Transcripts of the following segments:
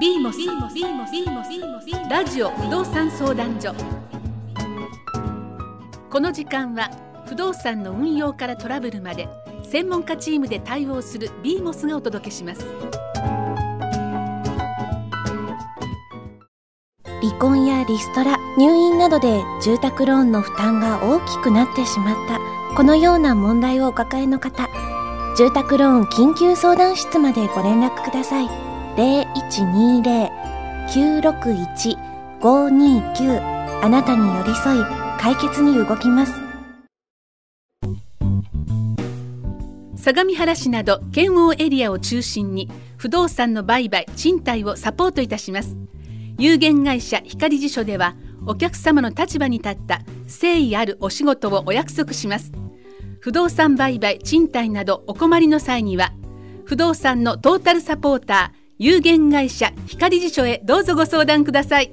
ビーモス。ビーモスビーモスビーモスビーモスラジオ不動産相談所。この時間は不動産の運用からトラブルまで専門家チームで対応するビーモスがお届けします。離婚やリストラ入院などで住宅ローンの負担が大きくなってしまったこのような問題をお抱えの方住宅ローン緊急相談室までご連絡ください。0120-961-529あなたに寄り添い解決に動きます。相模原市など県央エリアを中心に不動産の売買賃貸をサポートいたします。有限会社光辞書ではお客様の立場に立った誠意あるお仕事をお約束します。不動産売買賃貸などお困りの際には不動産のトータルサポーター有限会社光辞書へどうぞご相談ください。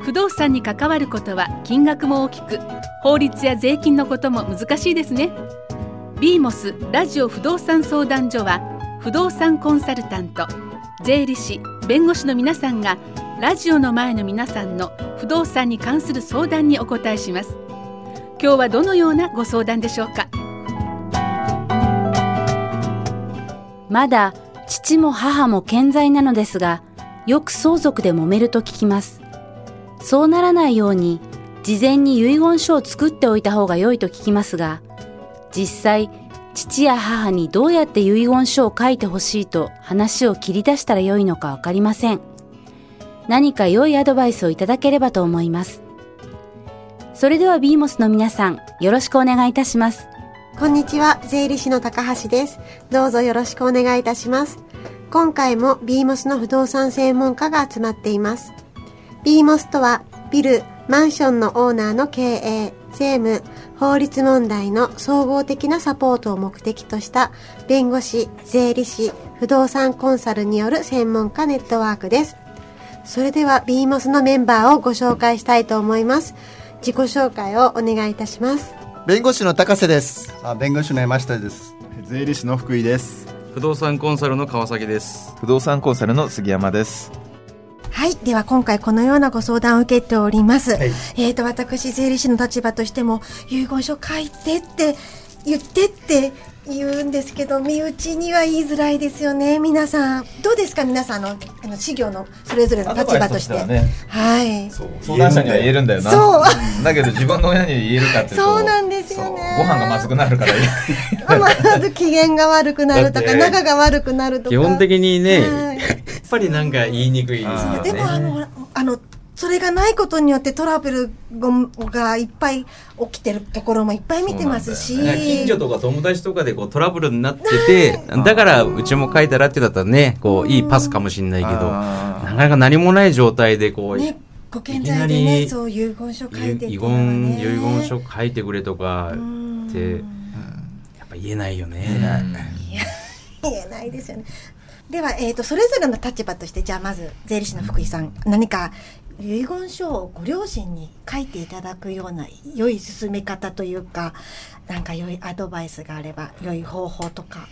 不動産に関わることは金額も大きく法律や税金のことも難しいですね。ビーモスラジオ不動産相談所は不動産コンサルタント税理士弁護士の皆さんがラジオの前の皆さんの不動産に関する相談にお答えします。今日はどのようなご相談でしょうか？まだ父も母も健在なのですが、よく相続で揉めると聞きます。そうならないように、事前に遺言書を作っておいた方が良いと聞きますが、実際、父や母にどうやって遺言書を書いてほしいと話を切り出したら良いのかわかりません。何か良いアドバイスをいただければと思います。それではビーモスの皆さん、よろしくお願いいたします。こんにちは、税理士の高橋です。どうぞよろしくお願いいたします。今回もビーモスの不動産専門家が集まっています。ビーモスとは、ビル、マンションのオーナーの経営、政務、法律問題の総合的なサポートを目的とした弁護士、税理士、不動産コンサルによる専門家ネットワークです。それではビーモスのメンバーをご紹介したいと思います。自己紹介をお願いいたします。弁護士の高瀬です。あ弁護士の山下です税理士の福井です不動産コンサルの川崎です不動産コンサルの杉山です。はい。では今回このようなご相談を受けております。えっ、と、私、税理士の立場としても、遺言書書いてって言ってって言うんですけど、身内には言いづらいですよね、皆さん。どうですか、皆さんあの、あの、事業のそれぞれの立場として。アドバイスとしてはい。そう相談者には言えるんだよな。そううんだけど自分の親に言えるかっていうと。そうなんですよねご飯がまずくなるから。まず機嫌が悪くなるとか、仲が悪くなるとか。基本的にね、はいやっぱりなんか言いにくいですよねでもあの、あの、それがないことによってトラブルがいっぱい起きてるところもいっぱい見てますし。なんか近所とか友達とかでこうトラブルになってて、だからうちも書いたらってだったらね、こういいパスかもしれないけど、なかなか何もない状態でこう、ね、ご健在でね、なりそう遺言書書いてね。遺言書書いてくれとかうん。って、やっぱ言えないよね。言えないですよね。では、えっ、と、それぞれの立場として、じゃあまず、税理士の福井さん、何か遺言書をご両親に書いていただくような良い進め方というか、なんか良いアドバイスがあれば、良い方法とか。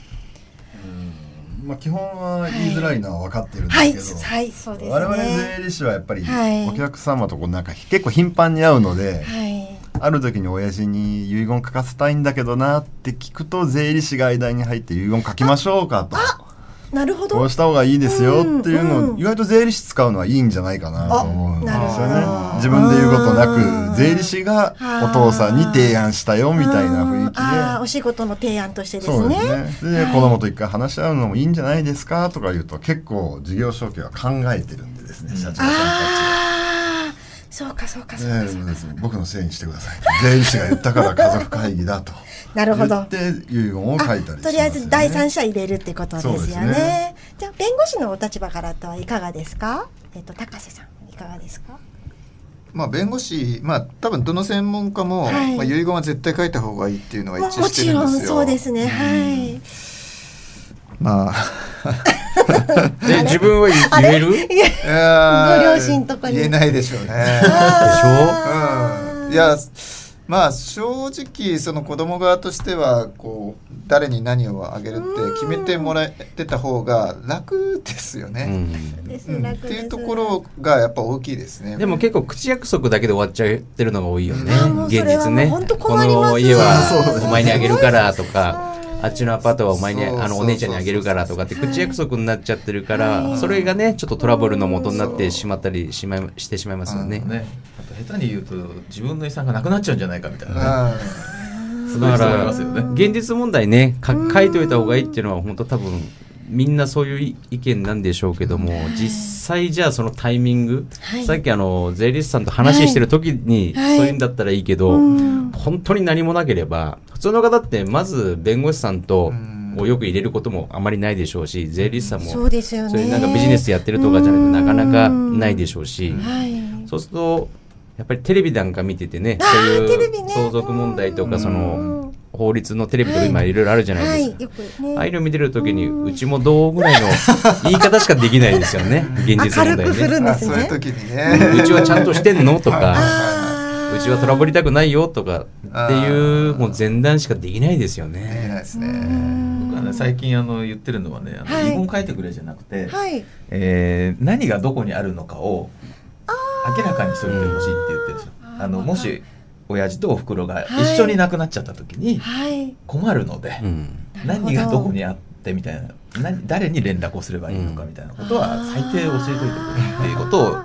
まあ基本は言いづらいのは分かってるんですはい、けど、はい、そうですね。我々税理士はやっぱりはいお客様とこうなんか結構頻繁に会うので、はい。ある時に親父に遺言書かせたいんだけどなって聞くと税理士が間に入って遺言書きましょうかとなるほど。こうした方がいいですよっていうのを意外と税理士使うのはいいんじゃないかな。と思うん。ですよね。自分で言うことなうんく税理士がお父さんに提案したよみたいな雰囲気で。お仕事の提案としてですね。そうですね。で、はい。子供と一回話し合うのもいいんじゃないですかとか言うと結構事業承継は考えてるんでですね、社長さんたちは。そうかそうかそうかねそうか。ですね僕のせいにしてください。税理士が言ったから家族会議だと。なるほど言って遺言を書いたりしますよね。とりあえず第三者入れるってことですよねねじゃあ弁護士のお立場からとはいかがですか？えっと高瀬さんいかがですか？まあ弁護士、まあ多分どの専門家も、はいまあ遺言は絶対書いた方がいいっていうのは一致もしてちろんるんですよ。そうですねはいまあ、で、自分は言える？ご両親とかに。言えないでしょうね。あうん。いや、まあ正直その子供側としてはこう誰に何をあげるって決めてもらってた方が楽ですようね。んですうん。楽です。っていうところがやっぱ大きいですね。でも結構口約束だけで終わっちゃってるのが多いよね現実ね。この家はお前にあげるからとかあっちのアパートはお前にあのお姉ちゃんにあげるからとかって口約束になっちゃってるからはいそれがねちょっとトラブルの元になってしまったりしまいしてしまいますよね。ねあと下手に言うと自分の遺産がなくなっちゃうんじゃないかみたいな。ねうすごい人がいだからますよね。現実問題ねか書いといた方がいいっていうのは本当多分みんなそういう意見なんでしょうけども実際じゃあそのタイミング、はい。さっきあの税理士さんと話してる時にはい。そういうんだったらいいけど、本当に何もなければ普通の方ってまず弁護士さんとうん。をよく入れることもあまりないでしょうし税理士さんもそうですよね。そういうなんかビジネスやってるとかじゃないとなかなかないでしょうし、はい。そうするとやっぱりテレビなんか見ててねそういう相続問題とかそのうん法律のテレビとか今いろいろあるじゃないですか。はい。よくね。ああいうの見てるときに、うちもどうぐらいの言い方しかできないですよね、現実問題ね。あそういう時にね。うちはちゃんとしてんの？とか、うちはトラブりたくないよ？とか。っていう、もう前段しかできないですよできね。ないですね。僕はね最近あの言ってるのはねあの、はい。遺言書いてくれじゃなくて、はい。えー何がどこにあるのかを明らかにしといてほしいって言ってるんですよ。あのもし親父とお袋が一緒に亡くなっちゃった時にはい。困るので、うん。何がど。こにあってみたいな何誰に連絡をすればいいのかみたいなことは最低教えといてくれっていうことを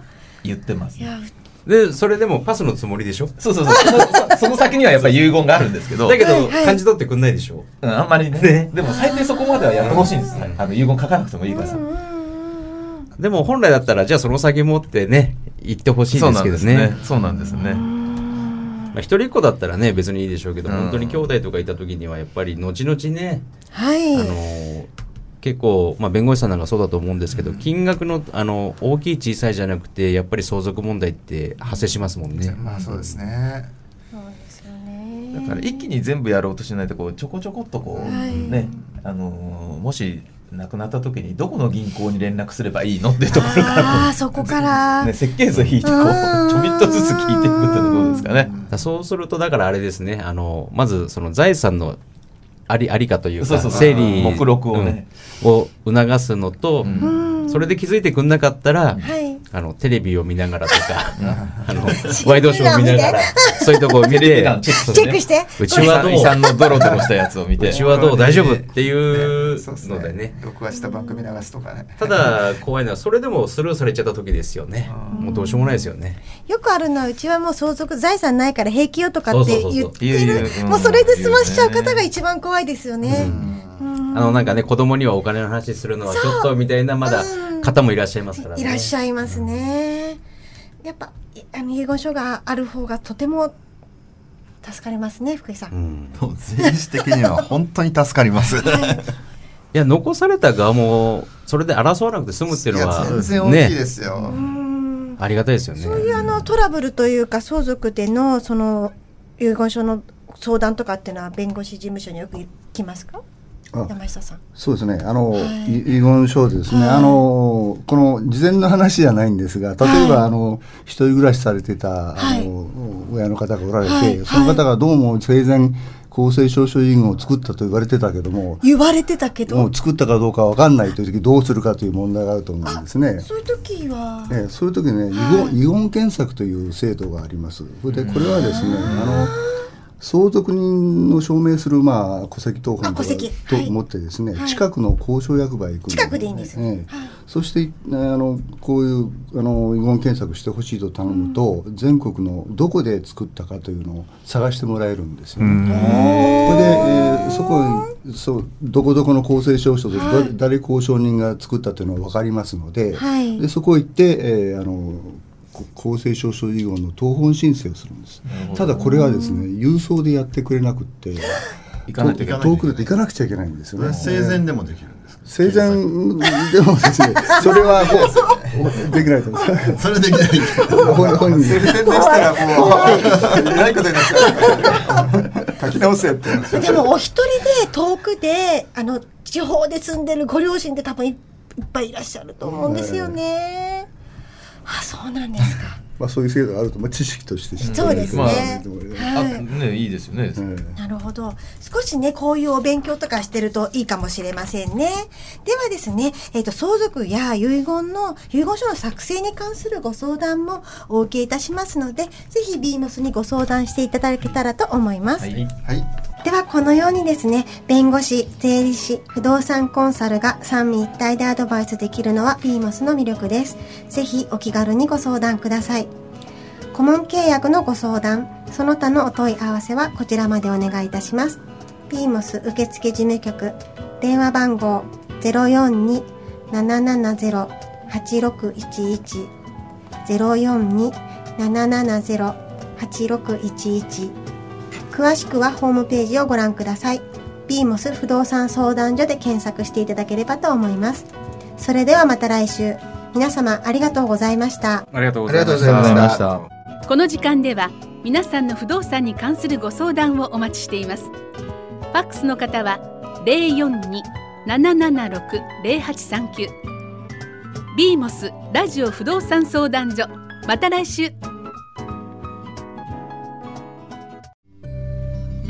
言ってますい。やで、それでもパスのつもりでしょ？そうそうそう。その その先にはやっぱり遺言があるんですけど。だけど、はいはい。感じ取ってくんないでしょ？うんあんまりね。でも最低そこまではやってほしいんです、あの遺言書かなくてもいいからさ、でも本来だったら、じゃあその先もってね、言ってほしいんですけどね。そうなんですねまあ、一人っ子だったらね、別にいいでしょうけど、うん。本当に兄弟とかいた時には、やっぱり後々ね、はい。あのー結構、まあ、弁護士さんなんかそうだと思うんですけど、金額のあの大きい小さいじゃなくてやっぱり相続問題って発生しますもんね。まあそうですね。そうですよね。だから一気に全部やろうとしないとこうちょこちょこっとこう、はい。ねあのーもし亡くなった時にどこの銀行に連絡すればいいのっていうところからああそこから、ね、設計図引いてこううん。ちょびっとずつ聞いていくっていうのはどうですかね。そうするとだからあれですねあのまずその財産のありありかというか整理目録をね。うん。を促すのと、うんそれで気づいてくんなかったら、はい。あのテレビを見ながらとかあの新 ワイドショーを見ながらそういうとこを見てチェックして。うちはどう？遺産のドロドロしたやつを見てうちはどう？大丈夫？っていうそうですのでね。録画した番組流すとかね。ただ怖いのはそれでもスルーされちゃった時ですよね。もうどうしようもないですよね。よくあるのはうちはもう相続財産ないから平気よとかって言ってる。もうそれで済ましちゃう方が一番怖いですよね。あのなんかね子供にはお金の話するのはちょっとみたいなまだ方もいらっしゃいますからね。いらっしゃいますね。やっぱいあの遺言書がある方がとても助かりますね福井さん。うん。そう税理士的には本当に助かります。い。や残された側もそれで争わなくて済むっていうのは全然大きいねですよ。うん。ありがたいですよね。そういうあのトラブルというか相続でのその遺言書の相談とかっていうのは弁護士事務所によく行きますか？あ山下さん。そうですね。あの、はい。い遺言書でですね、はい。あの、この事前の話じゃないんですが、例えば、はいあの、一人暮らしされてた、はい。あの、親の方がおられて、はい。その方がどうも生前、公正証書遺言を作ったと言われてたけども、言われてたけど。もう作ったかどうかわかんないという時どうするかという問題があると思うんですね。そういう時は、ええ、そういう時ね、遺言遺言検索という制度があります。でこれはですね、あの相続人の証明するまあ戸籍謄本ととはい。思ってですね、はい。近くの交渉役場へ行くんです近くでいいんですええ。そしてあのこういうあの遺言検索してほしいと頼むと、全国のどこで作ったかというのを探してもらえるんですよ、ね。それで、えーそこにそうどこどこの公正証書で、はい。ど誰交渉人が作ったというのは分かりますので,、はい。でそこ行って、えーあのこ公正証書遺言の謄本申請をするんです。ただこれはですね郵送でやってくれなくって行かないといけない。遠くで行かなくちゃいけないんですよね。生前でもできるんですか？生前でもですね それはもうできないと思います。それできない本本人宣伝でしたらもうえらいことになっちゃう書き直せってでもお一人で遠くであの地方で住んでるご両親って多分いいっぱいいらっしゃると思うんですよね。あそうなんですか。まあ、そういう制度があると、まあ、知識として知ってそうですねまああはいねいいですよね。なるほど。少しね、こういうお勉強とかしてるといいかもしれませんね。ではですね、えっ、と、相続や遺言の、遺言書の作成に関するご相談もお受けいたしますので、ぜひビーモスにご相談していただけたらと思います。はい。はいではこのようにですね、弁護士、税理士、不動産コンサルが三位一体でアドバイスできるのは BMOS の魅力です。ぜひお気軽にご相談ください。顧問契約のご相談、その他のお問い合わせはこちらまでお願いいたします。BMOS 受付事務局、電話番号042-770-8611 042-770-8611詳しくはホームページをご覧ください。BMOS 不動産相談所で検索していただければと思います。それではまた来週。皆様ありがとうございました。ありがとうございましたこの時間では皆さんの不動産に関するご相談をお待ちしていますファックスの方は042-776-0839ビーモスラジオ不動産相談所また来週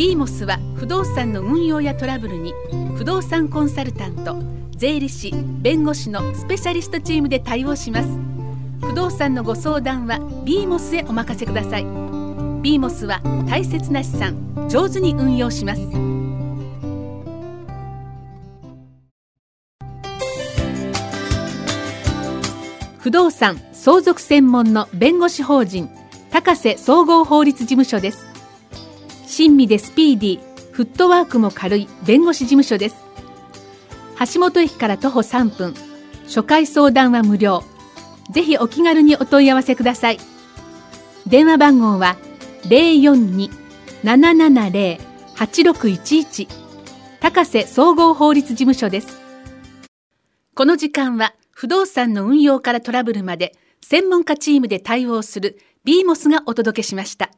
ビーモスは不動産の運用やトラブルに不動産コンサルタント税理士弁護士のスペシャリストチームで対応します。不動産のご相談はビーモスへお任せください。ビーモスは大切な資産上手に運用します。不動産相続専門の弁護士法人高瀬総合法律事務所です。親身でスピーディーフットワークも軽い弁護士事務所です。橋本駅から徒歩3分。初回相談は無料。ぜひお気軽にお問い合わせください。電話番号は042-770-8611高瀬総合法律事務所です。この時間は不動産の運用からトラブルまで専門家チームで対応する BMOS がお届けしました。